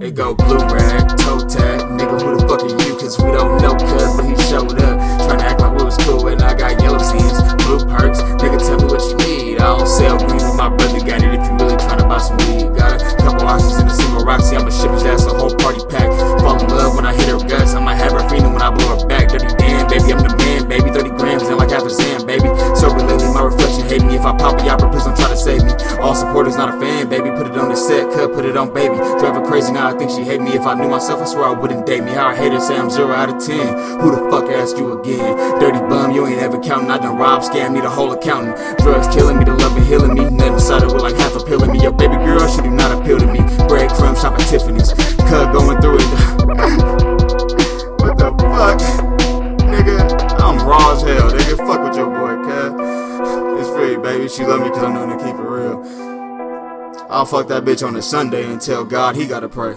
It go blue rag, toe tag. Nigga, who the fuck are you? Cause we don't know, cuz, but he showed up. Tryna act like we was cool, and I got yellow scenes, blue perks. Nigga, tell me what you need. I don't sell green, but my brother got it if you really tryna buy some weed. Got a couple ounces in a single Roxy, I'ma ship his ass a whole party pack. Fall in love when I hit her guts, I might have her feeling when I blow her back. Dirty Dan, baby, I'm the man, baby. 30 grams and like half a Zan, baby. Sober lately, my reflection hate me. If I pop a yapper, please don't try to save me. All supporters, not a fan, baby. Put it on the set, cut, put it on, baby. Drive her crazy now, I think she hate me. If I knew myself, I swear I wouldn't date me. How I hate her, say I'm zero out of ten. Who the fuck asked you again? Dirty bum, you ain't ever counting. I done robbed, scam me the whole accountant. Drugs killing me, the love and healing me. Decided with like half baby. She love me cause I'm known to keep it real. I'll fuck that bitch on a Sunday and tell God he gotta pray.